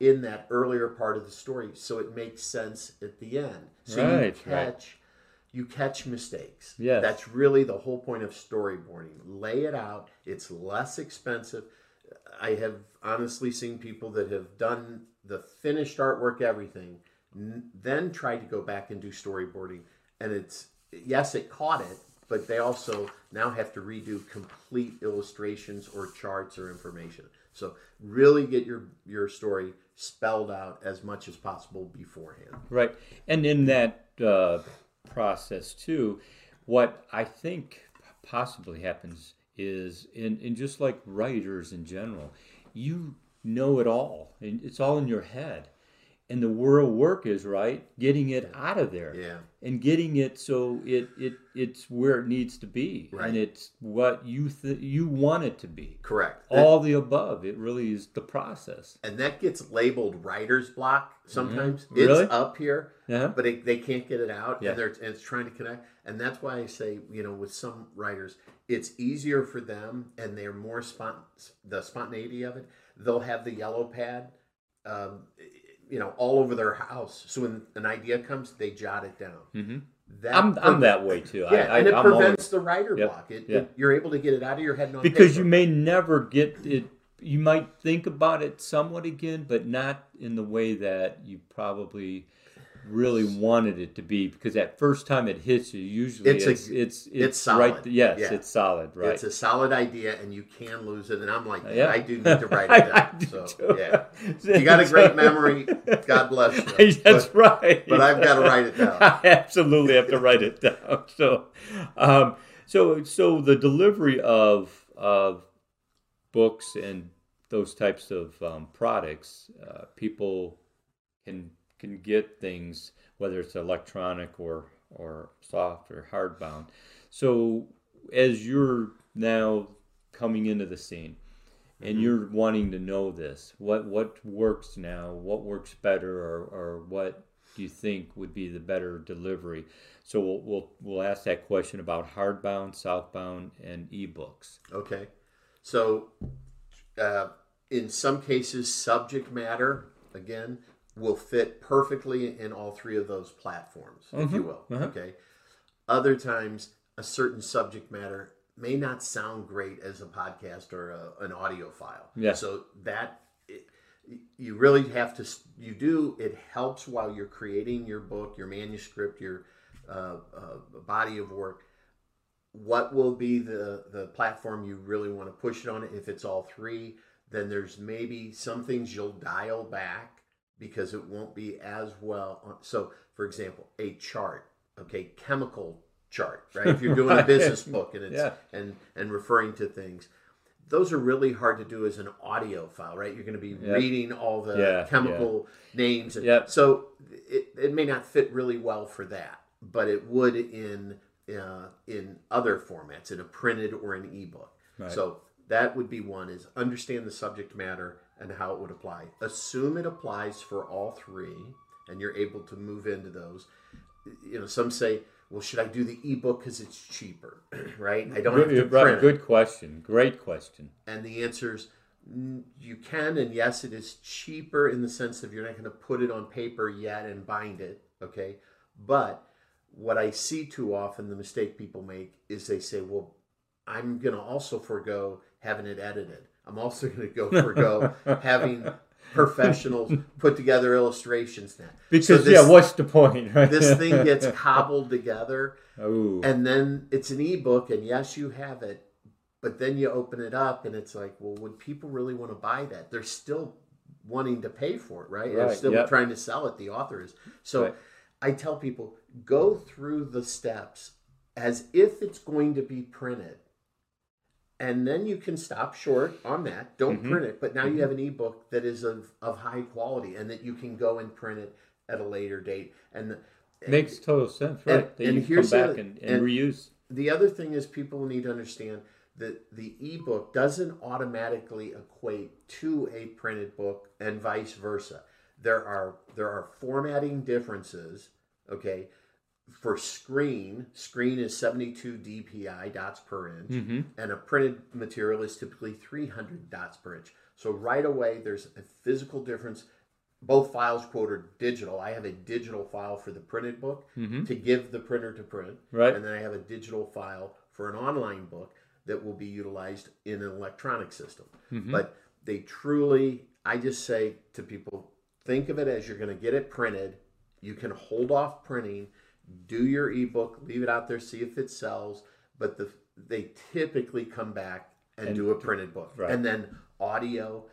in that earlier part of the story so it makes sense at the end so Right, you catch you catch mistakes. Yes. That's really the whole point of storyboarding. Lay it out. It's less expensive. I have honestly seen people that have done the finished artwork, everything, n- then tried to go back and do storyboarding. And it's, yes, it caught it, but they also now have to redo complete illustrations or charts or information. So really get your, your story spelled out as much as possible beforehand. Right. And in that uh, process, too, what I think possibly happens is, in, in just like writers in general, you know it all, and it's all in your head. And the world work is right, getting it out of there, Yeah. and getting it so it, it it's where it needs to be, Right. and it's what you th- you want it to be. Correct. All the above. It really is the process. and that gets labeled writer's block sometimes. Mhm. Really? It's up here, Yeah. but it, they can't get it out, Yeah. and, they're, and it's trying to connect. And that's why I say, you know, with some writers, it's easier for them, and they're more spont the spontaneity of it. They'll have the yellow pad, um, you know, all over their house. So when an idea comes, they jot it down. hmm That I'm I'm that way too. Yeah, I, and it I'm prevents always- the writer Yep. block. It, Yeah. it- you're able to get it out of your head and on because paper. you may never get it you might think about it somewhat again but not in the way that you probably really wanted it to be because that first time it hits you usually It's it's a- it's, it's, it's solid. right yes Yeah. it's solid right It's a solid idea, and you can lose it. And I'm like, Yeah. I do need to write it down. do so too. yeah, you got a great memory. God bless you. That's But- right. but I've gotta write it down. I absolutely have to write it down. So, um, so, so the delivery of of books and those types of um, products, uh, people can can get things whether it's electronic or or soft or hardbound. So, as you're now coming into the scene and Mm-hmm. you're wanting to know this what what works now what works better or, or what do you think would be the better delivery so we'll we'll, we'll ask that question about hardbound softbound and ebooks Okay, so uh, in some cases, subject matter again will fit perfectly in all three of those platforms, if you will. Uh-huh. Okay. Other times, a certain subject matter may not sound great as a podcast or a, an audio file. Yeah. So that it, you really have to. You do. It helps while you're creating your book, your manuscript, your uh, uh, body of work what will be the the platform you really want to push it on if it's all three then there's maybe some things you'll dial back because it won't be as well on, so for example a chart okay chemical chart right if you're doing a business book and it's Yeah. and and referring to things those are really hard to do as an audio file right you're going to be Yep. reading all the Yeah, chemical names and Yep. so it, it may not fit really well for that but it would in uh, in other formats in a printed or an ebook Right. so that would be one is understand the subject matter and how it would apply assume it applies for all three and you're able to move into those you know some say well should i do the ebook because it's cheaper right i don't have to right, print it. good question great question And the answer is you can, and yes, it is cheaper in the sense of you're not going to put it on paper yet and bind it, okay? But what I see too often, the mistake people make is they say, well, I'm going to also forego having it edited. I'm also going to go forego having professionals put together illustrations now. because So this- yeah what's the point right this thing gets cobbled together Ooh. and then it's an ebook and yes you have it but then you open it up and it's like well would people really want to buy that they're still wanting to pay for it right, they're still yep. trying to sell it the author is so Right. i tell people go through the steps as if it's going to be printed and then you can stop short on that don't Mhm. print it but now you have an ebook that is of, of high quality and that you can go and print it at a later date and the makes total sense and- right that and you come here's the back and, and and- reuse the other thing is people need to understand that the ebook doesn't automatically equate to a printed book and vice versa. There are there are formatting differences, okay? For screen, screen is 72 dpi dots per inch mm-hmm. and a printed material is typically 300 dots per inch. So right away there's a physical difference both files quote are digital. I have a digital file for the printed book Mhm. to give the printer to print, Right. and then I have a digital file for an online book that will be utilized in an electronic system. Mhm. But they truly, I just say to people, think of it as you're going to get it printed. You can hold off printing, do your ebook, leave it out there, see if it sells. But the they typically come back and, And do a printed book, right. and then audio.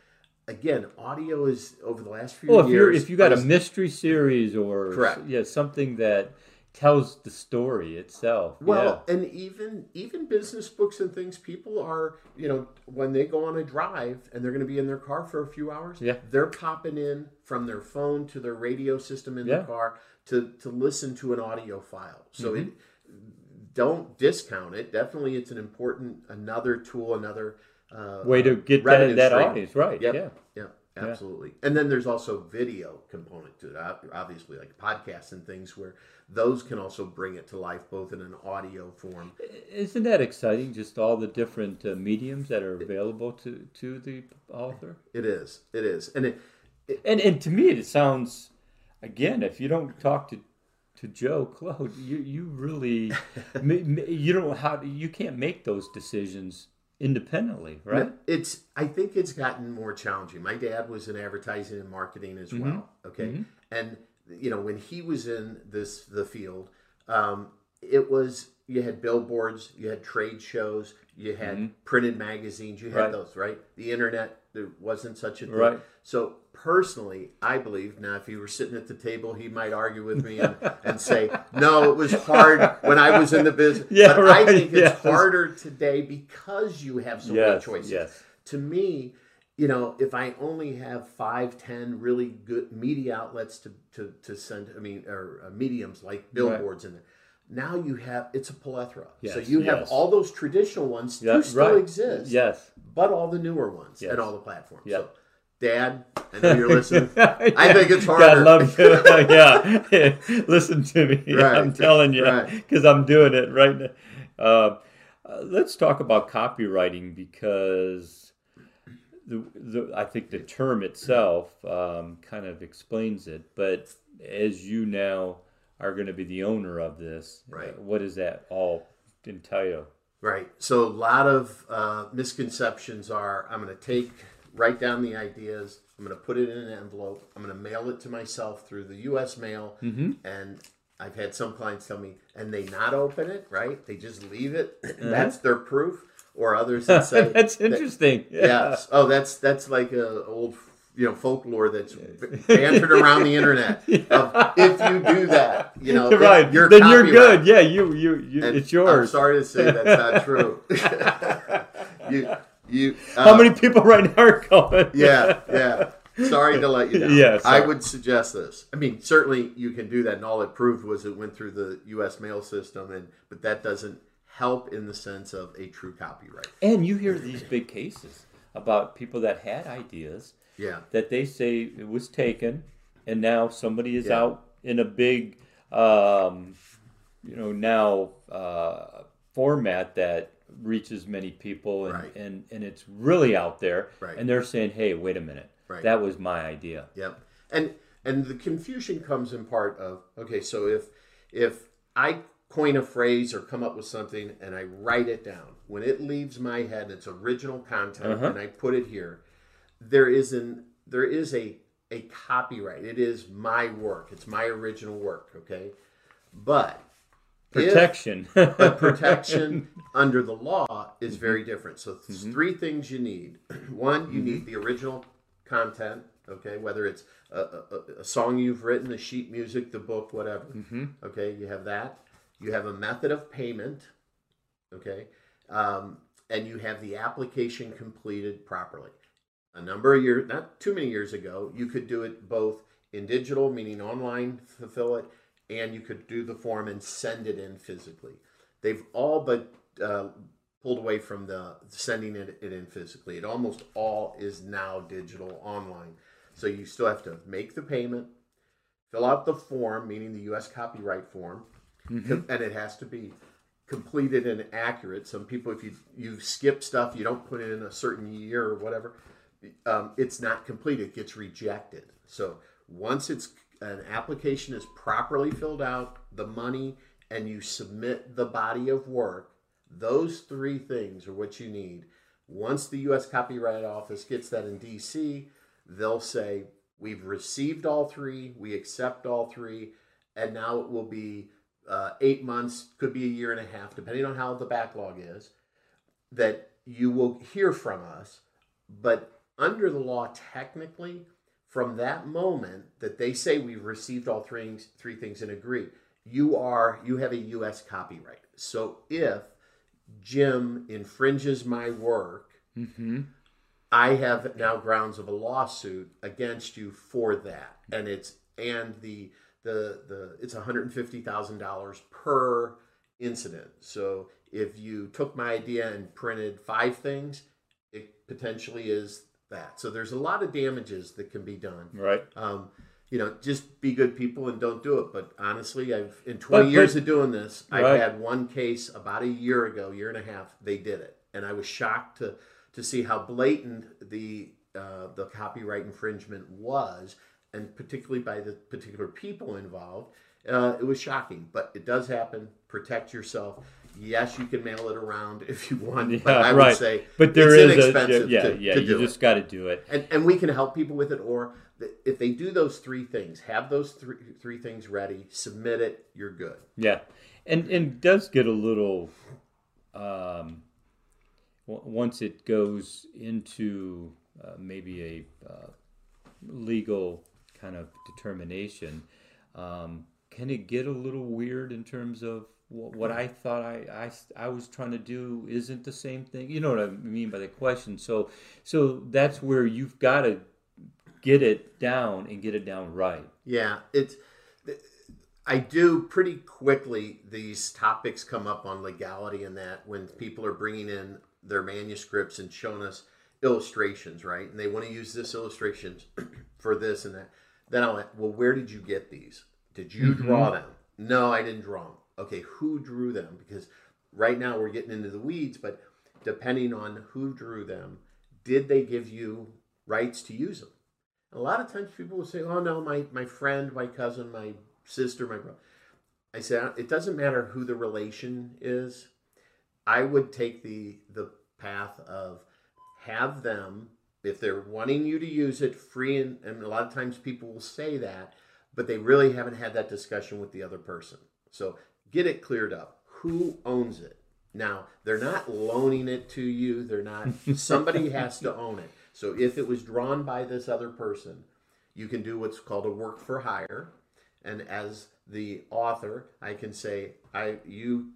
Again, audio is over the last few Well, if years. you if you got I a was- mystery series or Correct. yeah something that tells the story itself. Well, and even even business books and things, people are you know when they go on a drive and they're going to be in their car for a few hours. Yeah. they're popping in from their phone to their radio system in Yeah. the car to to listen to an audio file. So Mhm. it don't discount it. Definitely, it's an important another tool, another uh, Way to get that, that audience right. Yep. Yeah. Yeah, absolutely. And then there's also video component to it, obviously, like podcasts and things where those can also bring it to life, both in an audio form. Isn't that exciting? Just all the different uh, mediums that are available to to the author. It is. It is. And it, And and to me, it sounds again. If you don't talk to to Joe Clote, you you really you don't how you can't make those decisions independently, right? It's. I think it's gotten more challenging. My dad was in advertising and marketing as Mhm. well. Okay, Mhm. and you know when he was in this the field, um, it was you had billboards, you had trade shows, you had Mhm. printed magazines, you had Right. those right. The internet there wasn't such a thing. Right. So personally, I believe now if he were sitting at the table, he might argue with me and, and say, "No, it was hard when I was in the business." Yeah, but right, I think it's harder today because you have so many choices. yes. To me, you know, if I only have five, ten really good media outlets to to, to send, I mean, or uh, mediums like billboards in there. Now you have it's a plethora. so Yes, you have all those traditional ones Yeah, do still right. exist. Yes. But all the newer ones Yes. and all the platforms. Yeah. So Dad, I know you're listening. I think it's Yeah, harder. I love you. yeah, listen to me. Right, I'm telling you right. because I'm doing it right now. Uh, uh, let's talk about copywriting because the, the I think the term itself um, kind of explains it. But as you now are going to be the owner of this, Right. uh, what does that all entail? Right. So a lot of uh, misconceptions are I'm going to take, write down the ideas, I'm going to put it in an envelope, I'm going to mail it to myself through the U.S. mail, Mhm. and I've had some clients tell me, and they not open it, right? They just leave it. Uh-huh. That's their proof. Or others that say That's that- interesting. yes. Oh, that's that's like a old you know folklore that's bantered around the internet. Of, if you do that, you know, if right. you're then you're good. Yeah, you you, you it's yours. I'm sorry to say that's not true. you, you. How uh, many people right now are going? Yeah, yeah. Sorry to let you down. Yeah, I would suggest this. I mean, certainly you can do that, and all it proved was it went through the U.S. mail system, and but that doesn't help in the sense of a true copyright. And you hear these big cases about people that had ideas Yeah. that they say it was taken, and now somebody is Yeah. out in a big, um, you know, now uh, format that reaches many people, and, Right. and and it's really out there, Right. and they're saying, "Hey, wait a minute, Right. that was my idea." Yep. And and the confusion comes in part of okay, so if if I coin a phrase or come up with something and I write it down, when it leaves my head, it's original content, Uh-huh. and I put it here, there is an there is a a copyright. It is my work. It's my original work. Okay, but if- Protection. but protection under the law is Mm-hmm. very different. So th- three things you need. One, you need the original content. Okay, whether it's a, a, a- a song you've written, the sheet music, the book, whatever. Mm-hmm. Okay, you have that. You have a method of payment. Okay, um, and you have the application completed properly. A number of years, not too many years ago, you could do it both in digital, meaning online, fulfill it, and you could do the form and send it in physically. They've all but uh, pulled away from the sending it, it in physically. It almost all is now digital online. So you still have to make the payment, fill out the form, meaning the U.S. copyright form, and it has to be completed and accurate. Some people, if you you skip stuff, you don't put in a certain year or whatever, um, it's not complete. It gets rejected. So once it's an application is properly filled out, the money, and you submit the body of work, those three things are what you need. Once the U.S. Copyright Office gets that in D.C., they'll say, We've received all three, we accept all three, and now it will be uh, eight months, could be a year and a half, depending on how the backlog is, that you will hear from us. But under the law, technically, from that moment that they say we've received all three, three things and agree, you are you have a U.S. copyright. So if Jim infringes my work, Mm-hmm. I have now grounds of a lawsuit against you for that, and it's and the the the it's one hundred and fifty thousand dollars per incident. So if you took my idea and printed five things, it potentially is that. So there's a lot of damages that can be done. Right. Um, you know, just be good people and don't do it. But honestly, I've in 20 But- years but- of doing this, Right. I've had one case about a year ago, year and a half. They did it, and I was shocked to to see how blatant the uh, the copyright infringement was, and particularly by the particular people involved. Uh, it was shocking, but it does happen. Protect yourself. Yes, you can mail it around if you want, Yeah, but I would say But there it's is a inexpensive yeah, to, yeah. to you just got to do it. and and we can help people with it or if they do those three things have those three three things ready submit it you're good Yeah, and and does get a little. Um, w- once it goes into uh, maybe a uh, legal kind of determination, um, can it get a little weird in terms of what, I thought I was trying to do isn't the same thing? You know what I mean by the question. So so that's where you've got to get it down and get it down right. yeah it's i do pretty quickly these topics come up on legality and that when people are bringing in their manuscripts and showing us illustrations right? And they want to use this illustrations for this and that. Then i'm like well where did you get these? Did you mm-hmm. draw them? No i didn't draw them okay who drew them? Because right now we're getting into the weeds but depending on who drew them did they give you rights to use them? A lot of times people will say oh no my, my friend my cousin my sister my brother. I said uh, it doesn't matter who the relation is. I would take the the path of have them if they're wanting you to use it free and, and a lot of times people will say that but they really haven't had that discussion with the other person. So get it cleared up. Who owns it? Now they're not loaning it to you. They're not somebody has to own it. So if it was drawn by this other person you can do what's called a work for hire. And as the author i can say i you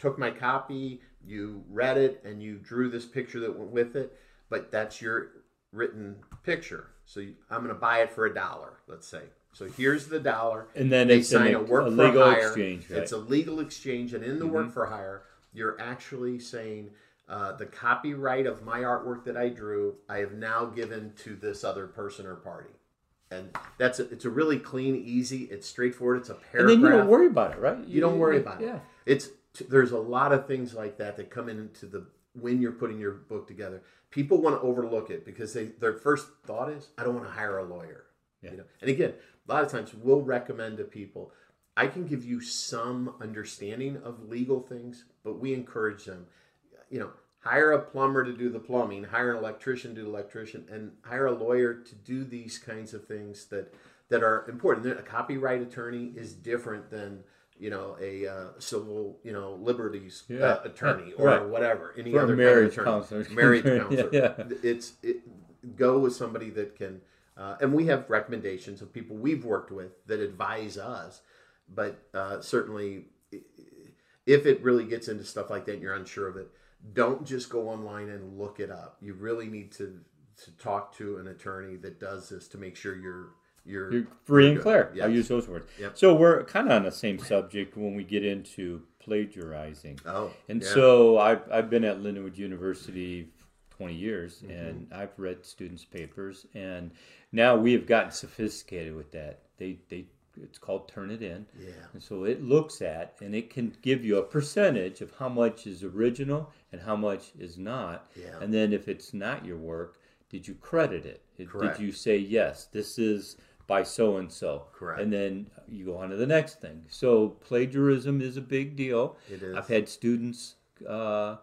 took my copy, you read it, and you drew this picture that went with it, but that's your written picture. So you, I'm going to buy it for a dollar, let's say. So here's the dollar. And then they it's sign a ex- work a for legal hire. exchange, right? Mm-hmm. It's a legal exchange, and in the work for hire, you're actually saying uh, the copyright of my artwork that I drew, I have now given to this other person or party. And that's a, it's a really clean, easy, it's straightforward. It's a paragraph. And then you don't worry about it, right? you don't worry about yeah. it. It's there's a lot of things like that that come into the when you're putting your book together. People want to overlook it because they their first thought is, I don't want to hire a lawyer. Yeah. You know, and again, a lot of times we'll recommend to people. I can give you some understanding of legal things, but we encourage them. You know, hire a plumber to do the plumbing, hire an electrician to do the electrician, and hire a lawyer to do these kinds of things that that are important. A copyright attorney is different than you know a uh, civil you know liberties Yeah. uh, attorney or Right. whatever any Or other marriage kind of counselor. attorney. marriage Yeah, counselor. yeah. It's it, go with somebody that can. Uh, and we have recommendations of people we've worked with that advise us, but uh, certainly if it really gets into stuff like that and you're unsure of it, don't just go online and look it up. You really need to to talk to an attorney that does this to make sure you're you're, You're free and clear. Yes. I'll use those words. Yep. So we're kind of on the same subject when we get into plagiarizing. Oh, And yeah. so I've, I've been at Lindenwood University 20 years Mm-hmm. and I've read students' papers and now we have gotten sophisticated with that. They, they, it's called Turnitin. Yeah. And so it looks at and it can give you a percentage of how much is original and how much is not. Yeah. And then if it's not your work, did you credit it? Did- Correct. Did you say yes? This is by so and so. Correct. And then you go on to the next thing. So plagiarism is a big deal. It is. I've had students uh,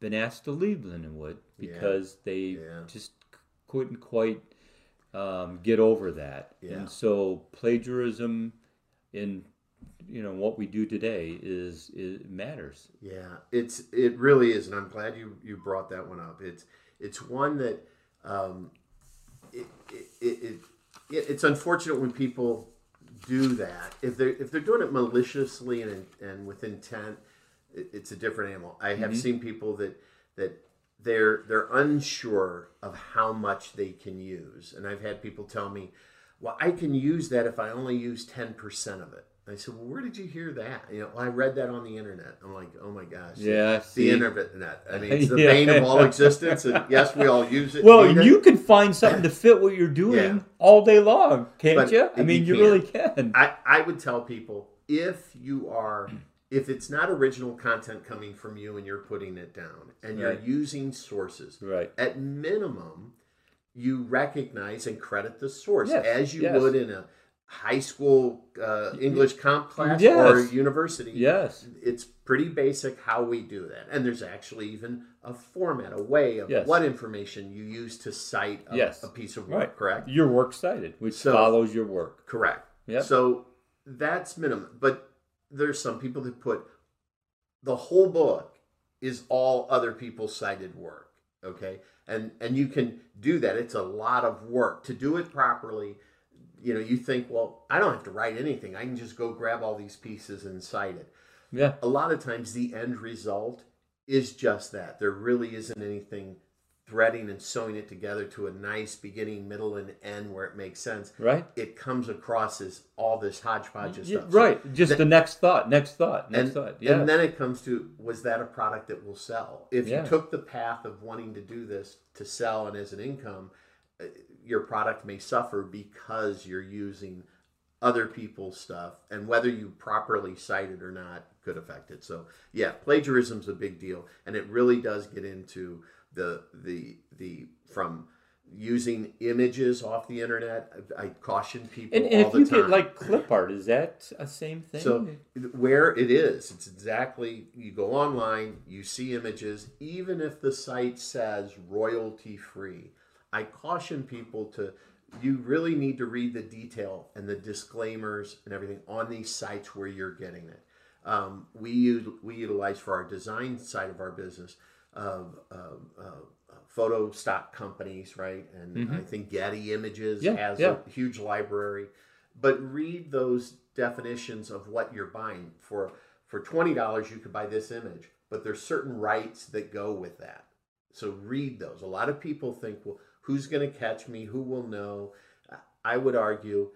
been asked to leave Lindenwood Yeah. because they Yeah. just couldn't quite um, get over that. Yeah. And so plagiarism in you know what we do today is it matters. Yeah, it's it really is, and I'm glad you you brought that one up. It's it's one that um, it, it, it, it, it's unfortunate when people do that. If they're if they're doing it maliciously and and with intent, it, it's a different animal. I have seen people that that they're they're unsure of how much they can use, and I've had people tell me, "Well, I can use that if I only use ten percent of it." I said, "Well, where did you hear that?" You know, "Well, I read that on the internet. I'm like, "Oh my gosh!" Yeah, the internet. I mean, it's the Yeah. bane of all existence, and yes, we all use it. Well, it. you can find something to fit what you're doing Yeah. all day long, can't But you? I mean, you, can. really can. I, I would tell people if you are if it's not original content coming from you and you're putting it down and you're using sources Right. at minimum you recognize and credit the source Yes, as you yes. would in a high school uh, english comp class Yes. or university Yes. it's pretty basic how we do that and there's actually even a format a way of what information you use to cite a, Yes. a piece of work Right. correct Your work cited, which So- follows your work. Correct. Yep. So that's minimum. But there's some people that put the whole book is all other people's cited work. Okay. And and you can do that. It's a lot of work. To do it properly, you know, you think, well, I don't have to write anything. I can just go grab all these pieces and cite it. Yeah. A lot of times the end result is just that. There really isn't anything threading and sewing it together to a nice beginning, middle, and end where it makes sense Right. it comes across as all this hodgepodge of stuff. So- right. Just the next thought, next thought, next and, thought. Yeah. and then it comes to was that a product that will sell? If Yeah. you took the path of wanting to do this to sell and as an income, uh, your product may suffer because you're using other people's stuff and whether you properly cite it or not could affect it. So yeah, plagiarism's a big deal and it really does get into the the the from using images off the internet. I, I caution people and, and all if the you time. get like clip art, is that a same thing? So where it is, it's exactly you go online, you see images, even if the site says royalty free. I caution people to you really need to read the detail and the disclaimers and everything on these sites where you're getting it. Um, we use we utilize for our design side of our business of uh, photo stock companies, right? And I think Getty Images Yeah, has yeah. a huge library. But read those definitions of what you're buying. For for twenty dollars, you could buy this image, but there's certain rights that go with that. So read those. A lot of people think, well, who's going to catch me? Who will know? I would argue,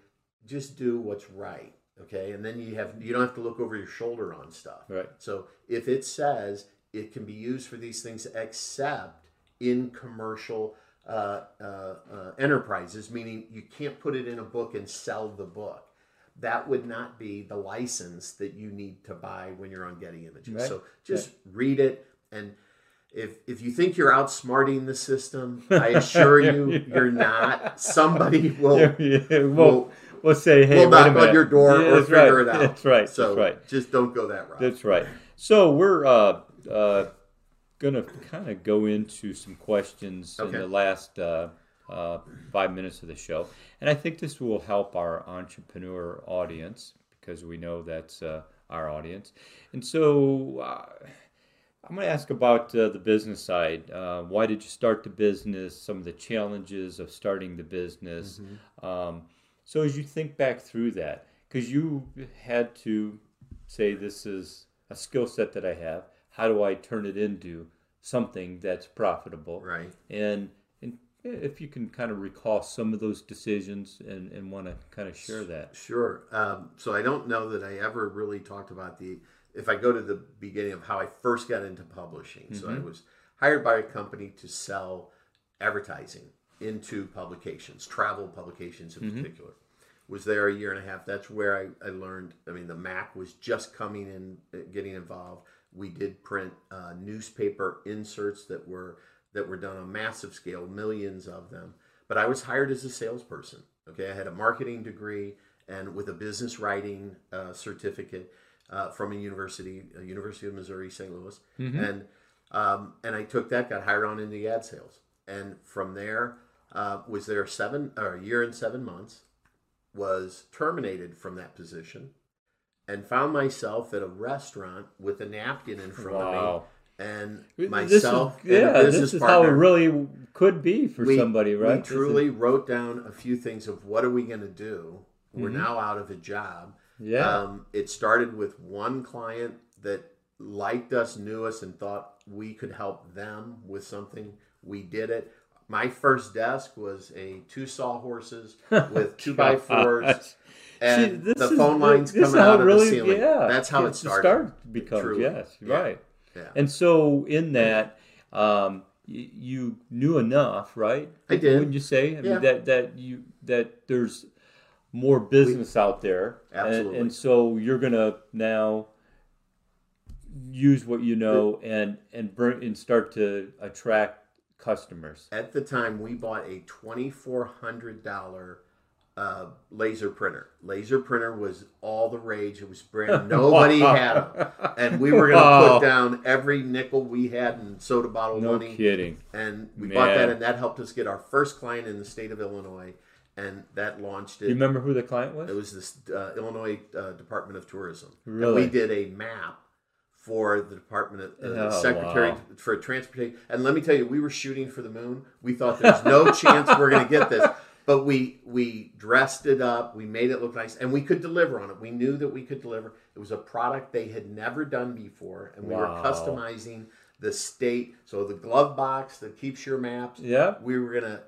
just do what's right. Okay, and then you have you don't have to look over your shoulder on stuff. Right. So if it says it can be used for these things, except in commercial uh, uh, uh, enterprises, meaning you can't put it in a book and sell the book. That would not be the license that you need to buy when you're on Getty Images. Right. So just read it, and if if you think you're outsmarting the system, I assure you, you're not. Somebody will yeah, yeah, we'll, will- we'll say, hey, a knock on your door Yeah, or figure right. it out. That's right. So that's right. just don't go that route. That's right. So we're uh, uh, going to kind of go into some questions in the last uh, uh, five minutes of the show. And I think this will help our entrepreneur audience because we know that's uh, our audience. And so uh, I'm going to ask about uh, the business side. Uh, why did you start the business? Some of the challenges of starting the business. Um, so as you think back through that, because you had to say this is a skill set that I have. How do I turn it into something that's profitable? Right. And and if you can kind of recall some of those decisions and, and want to kind of share that. Sure. Um, so I don't know that I ever really talked about the. If I go to the beginning of how I first got into publishing, so I was hired by a company to sell advertising into publications, travel publications in particular. Was there a year and a half. That's where I, I learned. I mean, the Mac was just coming in, getting involved. We did print uh, newspaper inserts that were that were done on massive scale, millions of them. But I was hired as a salesperson. Okay, I had a marketing degree and with a business writing uh, certificate uh, from a university, a University of Missouri St. Louis, and um, and I took that, got hired on into ad sales, and from there uh, was there seven or a year and seven months, was terminated from that position, and found myself at a restaurant with a napkin in front Wow. of me, and This is- myself and yeah, a this is partner. how it really could be for we, somebody, right? We This is- truly wrote down a few things of what are we going to do. We're now out of a job. Mm-hmm. Yeah. Um, it started with one client that liked us, knew us, and thought we could help them with something. We did it. My first desk was a two sawhorses with two by fours, Gosh. And See, the is- phone lines this coming out of really- the ceiling. Yeah, That's how it started. start becomes Truly. yes, Yeah. right. Yeah. And so in that, um, y- you knew enough, right? I did. Wouldn't you say? I Yeah. mean, that that you that there's more business out there, and- Absolutely. and, so you're gonna now use what you know and and bring and start to attract customers. At the time, we bought a twenty-four hundred dollar uh, laser printer. Laser printer was all the rage. It was brand. Nobody had them, and we were going to Wow. put down every nickel we had in soda bottle No money. kidding. And we bought that, and that helped us get our first client in the state of Illinois, and that launched Do you it. remember who the client was? It was this uh, Illinois uh, Department of Tourism. And Really? we did a map for the Department of uh, Oh, Secretary wow. for Transportation. And let me tell you, we were shooting for the moon. We thought there's no chance we're going to get this. But we we dressed it up, we made it look nice, and we could deliver on it. We knew that we could deliver. It was a product they had never done before, and we Wow. were customizing the state. So the glove box that keeps your maps. Yeah. We were gonna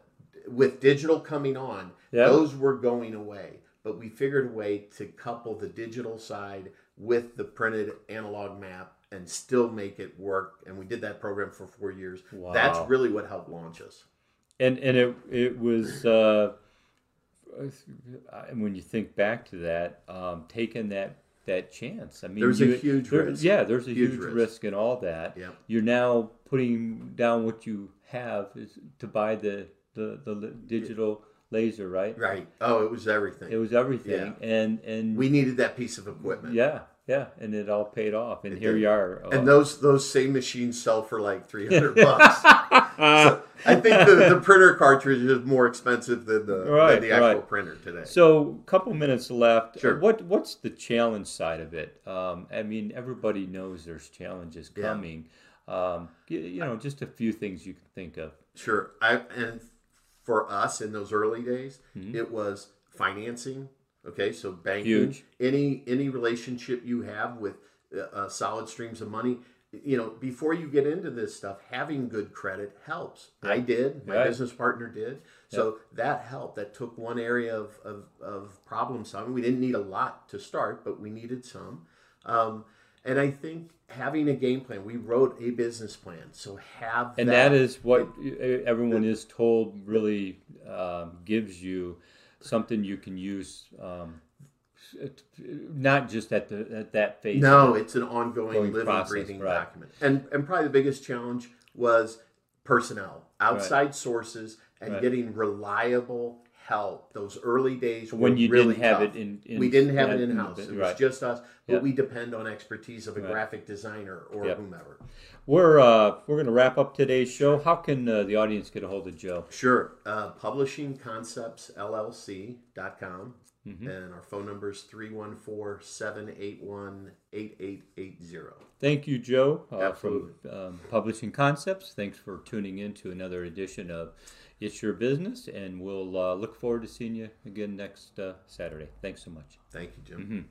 with digital coming on, Yeah. those were going away. But we figured a way to couple the digital side with the printed analog map and still make it work. And we did that program for four years. wow. That's really what helped launch us. And and it it was uh, when you think back to that, um, taking that that chance. I mean, There's a huge there- risk. Yeah, there's a Huge huge, risk. risk. in all that. Yeah. You're now putting down what you have is to buy the the, the digital laser, right? Right. Oh, it was everything. It was everything, yeah. and and we needed that piece of equipment. yeah, yeah, and it all paid off, and It here did. you are. uh, And those those same machines sell for like three hundred bucks. so I think the, the printer cartridge is more expensive than the, Right, than the actual right. printer today. So, a couple minutes left. Sure. Uh, What What's the challenge side of it? Um, I mean, everybody knows there's challenges Yeah. coming. Um, y- you know, just a few things you can think of. Sure. I and for us in those early days, Mm-hmm. it was financing. Okay, so banking, Huge. any any relationship you have with uh, uh, solid streams of money. You know, before you get into this stuff, having good credit helps. I did. My Right. business partner did. So that helped. That took one area of, of, of problem solving. We didn't need a lot to start, but we needed some. Um, and I think having a game plan, we wrote a business plan. So have And that is what uh, everyone is told really um, gives you something you can use, um, not just at the at that phase. No, it's an ongoing, Going living, process, breathing right. document. And and probably the biggest challenge was personnel, outside sources, and Right. getting reliable help. Those early days When you really didn't have tough. it in- in- we didn't have it in- house. It was right. just us, but Yeah. we depend on expertise of a Right. graphic designer or Yep. whomever. We're uh, we're going to wrap up today's show. How can uh, the audience get a hold of Joe? Sure. Uh, publishingconceptsllc.com. Mm-hmm. And our phone number is 314 781 8880. Thank you, Joe, uh, Absolutely. um, Publishing Concepts. Thanks for tuning in to another edition of It's Your Business, and we'll uh, look forward to seeing you again next uh, Saturday. Thanks so much. Thank you, Jim. Mhm.